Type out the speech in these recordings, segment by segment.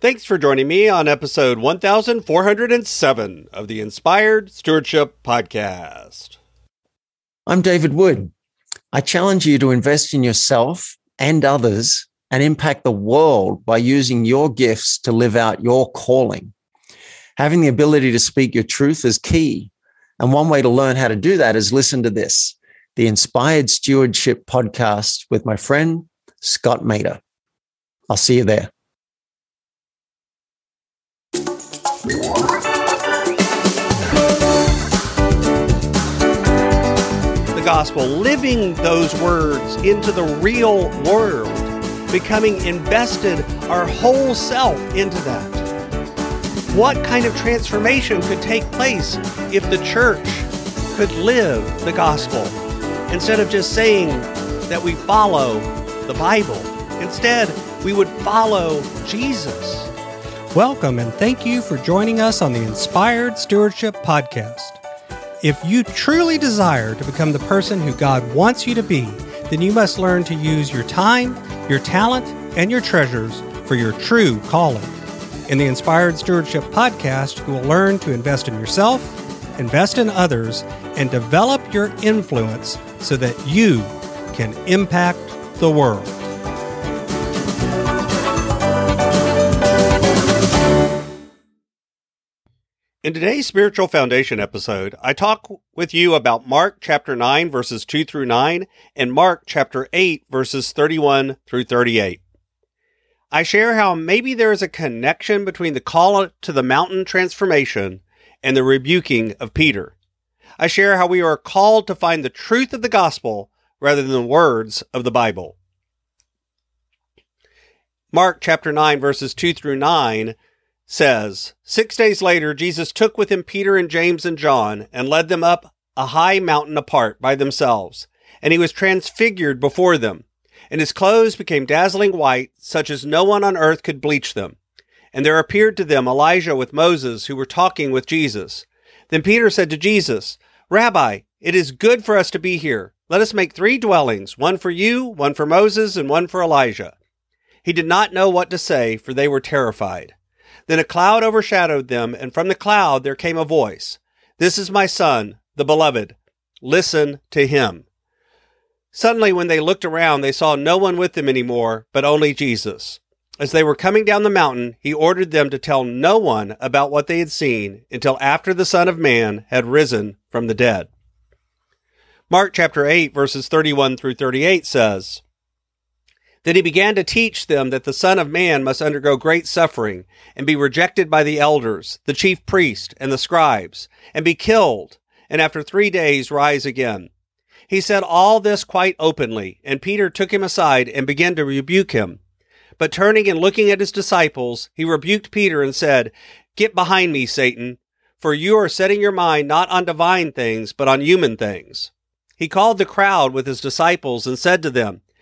Thanks for joining me on episode 1407 of the Inspired Stewardship Podcast. I'm David Wood. I challenge you to invest in yourself and others and impact the world by using your gifts to live out your calling. Having the ability to speak your truth is key. And one way to learn how to do that is listen to this the Inspired Stewardship Podcast with my friend, Scott Maderer. I'll see you there. Gospel, living those words into the real world, becoming invested our whole self into that. What kind of transformation could take place if the church could live the gospel instead of just saying that we follow the Bible? Instead, we would follow Jesus. Welcome and thank you for joining us on the Inspired Stewardship Podcast. If you truly desire to become the person who God wants you to be, then you must learn to use your time, your talent, and your treasures for your true calling. In the Inspired Stewardship Podcast, you will learn to invest in yourself, invest in others, and develop your influence so that you can impact the world. In today's Spiritual Foundation episode, I talk with you about Mark chapter 9 verses 2 through 9 and Mark chapter 8 verses 31 through 38. I share how maybe there is a connection between the call to the mountain transformation and the rebuking of Peter. I share how we are called to find the truth of the gospel rather than the words of the Bible. Mark chapter 9 verses 2 through 9 says, Six days later, Jesus took with him Peter and James and John and led them up a high mountain apart by themselves. And he was transfigured before them. And his clothes became dazzling white, such as no one on earth could bleach them. And there appeared to them Elijah with Moses, who were talking with Jesus. Then Peter said to Jesus, Rabbi, it is good for us to be here. Let us make three dwellings, one for you, one for Moses, and one for Elijah. He did not know what to say, for they were terrified. Then a cloud overshadowed them, and from the cloud there came a voice This is my son, the beloved. Listen to him. Suddenly, when they looked around, they saw no one with them anymore, but only Jesus. As they were coming down the mountain, he ordered them to tell no one about what they had seen until after the Son of Man had risen from the dead. Mark chapter 8, verses 31 through 38 says, then he began to teach them that the Son of Man must undergo great suffering, and be rejected by the elders, the chief priests, and the scribes, and be killed, and after three days rise again. He said all this quite openly, and Peter took him aside and began to rebuke him. But turning and looking at his disciples, he rebuked Peter and said, Get behind me, Satan, for you are setting your mind not on divine things, but on human things. He called the crowd with his disciples and said to them,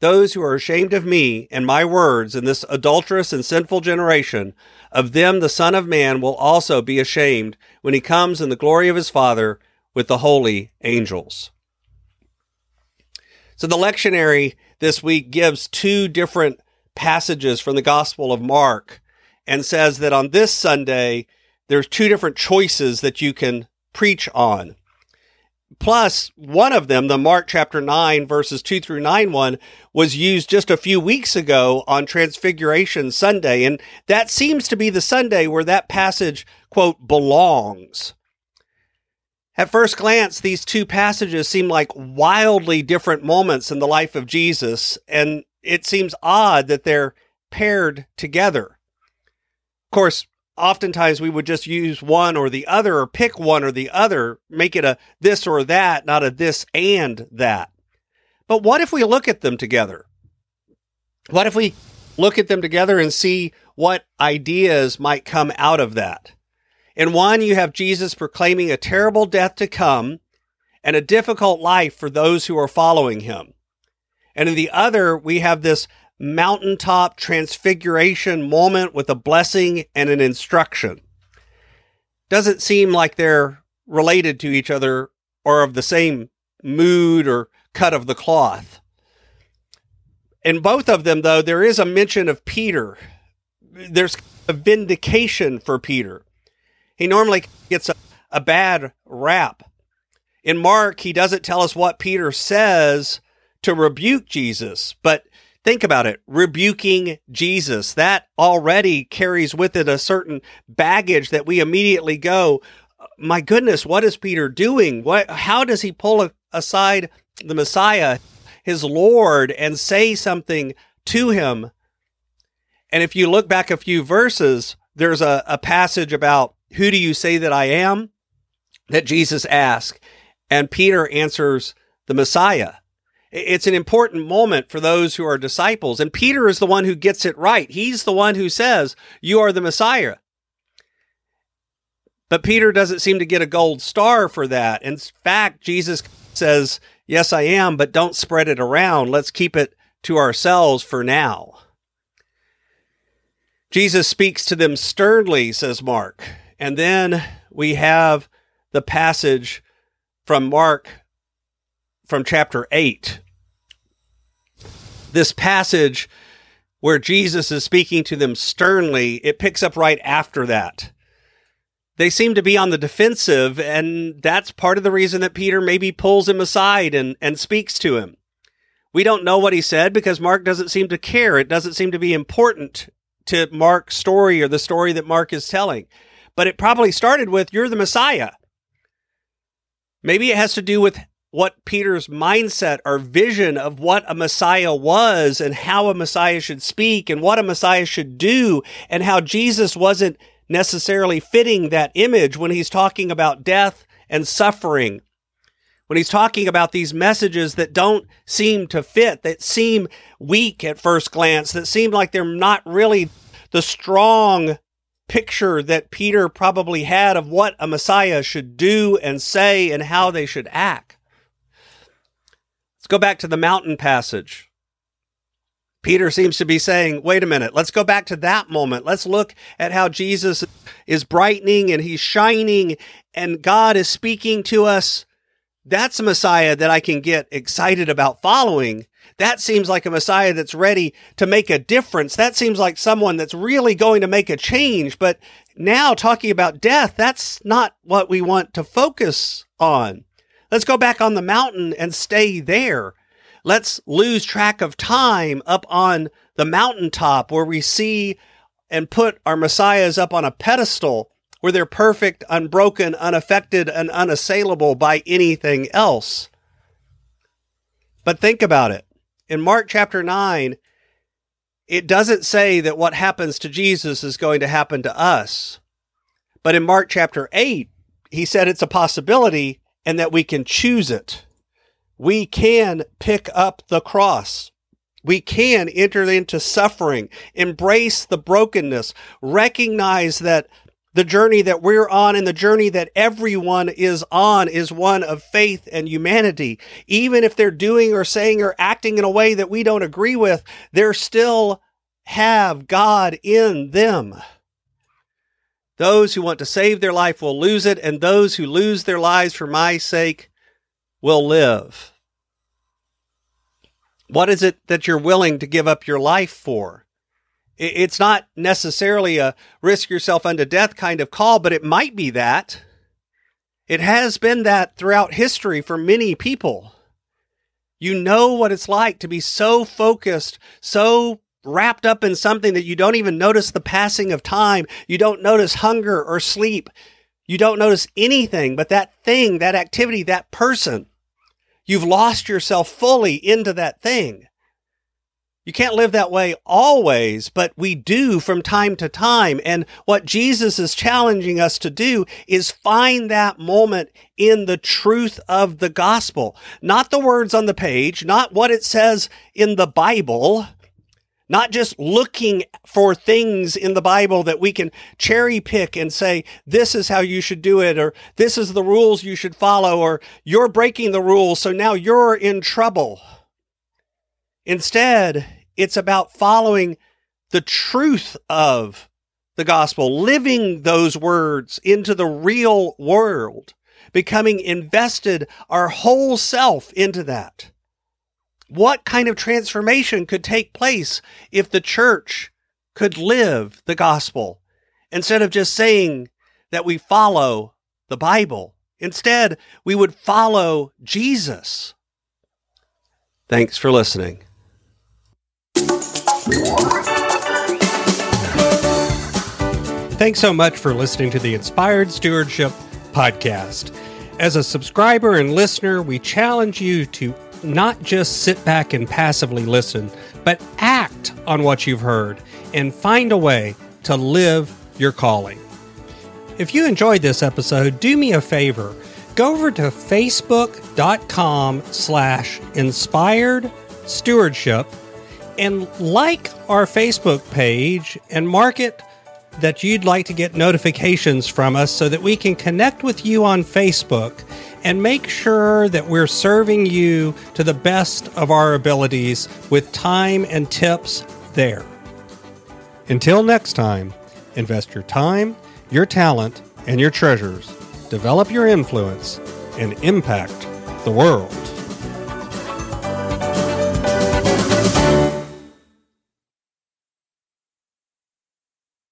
Those who are ashamed of me and my words in this adulterous and sinful generation, of them the Son of Man will also be ashamed when he comes in the glory of his Father with the holy angels. So the lectionary this week gives two different passages from the Gospel of Mark and says that on this Sunday, there's two different choices that you can preach on. Plus, one of them, the Mark chapter 9, verses 2 through 9 one, was used just a few weeks ago on Transfiguration Sunday. And that seems to be the Sunday where that passage, quote, belongs. At first glance, these two passages seem like wildly different moments in the life of Jesus, and it seems odd that they're paired together. Of course, oftentimes we would just use one or the other or pick one or the other, make it a this or that, not a this and that. But what if we look at them together? What if we look at them together and see what ideas might come out of that? In one, you have Jesus proclaiming a terrible death to come and a difficult life for those who are following him. And in the other, we have this mountaintop transfiguration moment with a blessing and an instruction. Doesn't seem like they're related to each other or of the same mood or cut of the cloth. In both of them, though, there is a mention of Peter. There's a vindication for Peter. He normally gets a, a bad rap. In Mark, he doesn't tell us what Peter says to rebuke Jesus, but think about it rebuking Jesus. That already carries with it a certain baggage that we immediately go, my goodness, what is Peter doing? What, how does he pull aside the Messiah, his Lord, and say something to him? And if you look back a few verses, there's a, a passage about who do you say that I am? That Jesus asks. And Peter answers the Messiah. It's an important moment for those who are disciples. And Peter is the one who gets it right. He's the one who says, You are the Messiah. But Peter doesn't seem to get a gold star for that. In fact, Jesus says, Yes, I am, but don't spread it around. Let's keep it to ourselves for now. Jesus speaks to them sternly, says Mark. And then we have the passage from Mark from chapter 8. This passage where Jesus is speaking to them sternly, it picks up right after that. They seem to be on the defensive, and that's part of the reason that Peter maybe pulls him aside and, and speaks to him. We don't know what he said because Mark doesn't seem to care. It doesn't seem to be important to Mark's story or the story that Mark is telling. But it probably started with, You're the Messiah. Maybe it has to do with what Peter's mindset or vision of what a Messiah was and how a Messiah should speak and what a Messiah should do and how Jesus wasn't necessarily fitting that image when he's talking about death and suffering. When he's talking about these messages that don't seem to fit, that seem weak at first glance, that seem like they're not really the strong picture that Peter probably had of what a Messiah should do and say and how they should act go back to the mountain passage. Peter seems to be saying, wait a minute, let's go back to that moment. Let's look at how Jesus is brightening and he's shining and God is speaking to us. That's a Messiah that I can get excited about following. That seems like a Messiah that's ready to make a difference. That seems like someone that's really going to make a change. But now talking about death, that's not what we want to focus on. Let's go back on the mountain and stay there. Let's lose track of time up on the mountaintop where we see and put our messiahs up on a pedestal where they're perfect, unbroken, unaffected, and unassailable by anything else. But think about it. In Mark chapter 9, it doesn't say that what happens to Jesus is going to happen to us. But in Mark chapter 8, he said it's a possibility and that we can choose it. We can pick up the cross. We can enter into suffering, embrace the brokenness, recognize that the journey that we're on and the journey that everyone is on is one of faith and humanity. Even if they're doing or saying or acting in a way that we don't agree with, they still have God in them. Those who want to save their life will lose it, and those who lose their lives for my sake will live. What is it that you're willing to give up your life for? It's not necessarily a risk yourself unto death kind of call, but it might be that. It has been that throughout history for many people. You know what it's like to be so focused, so wrapped up in something that you don't even notice the passing of time. You don't notice hunger or sleep. You don't notice anything but that thing, that activity, that person. You've lost yourself fully into that thing. You can't live that way always, but we do from time to time. And what Jesus is challenging us to do is find that moment in the truth of the gospel, not the words on the page, not what it says in the Bible, not just looking for things in the Bible that we can cherry pick and say, this is how you should do it, or this is the rules you should follow, or you're breaking the rules, so now you're in trouble. Instead, it's about following the truth of the gospel, living those words into the real world, becoming invested our whole self into that. What kind of transformation could take place if the church could live the gospel instead of just saying that we follow the Bible? Instead, we would follow Jesus. Thanks for listening. Thanks so much for listening to the Inspired Stewardship Podcast. As a subscriber and listener, we challenge you to not just sit back and passively listen, but act on what you've heard and find a way to live your calling. If you enjoyed this episode, do me a favor. Go over to facebook.com slash inspired stewardship and like our Facebook page and mark it that you'd like to get notifications from us so that we can connect with you on Facebook and make sure that we're serving you to the best of our abilities with time and tips there. Until next time, invest your time, your talent, and your treasures, develop your influence, and impact the world.